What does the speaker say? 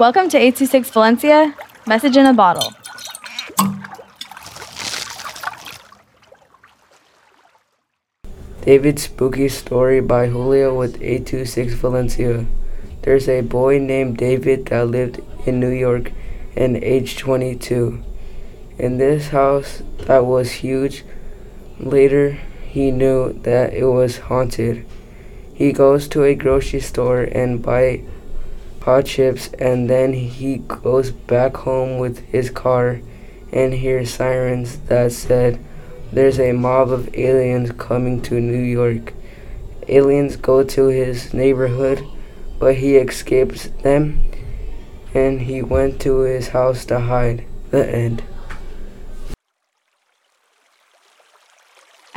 Welcome to 826 Valencia, message in a bottle. David's Spooky Story by Julio with 826 Valencia. There's a boy named David that lived in New York and age 22. In this house that was huge, later he knew that it was haunted. He goes to a grocery store and buy hot chips and then he goes back home with his car and hears sirens that said there's a mob of aliens coming to New York. Aliens go to his neighborhood but he escapes them and he went to his house to hide. The end.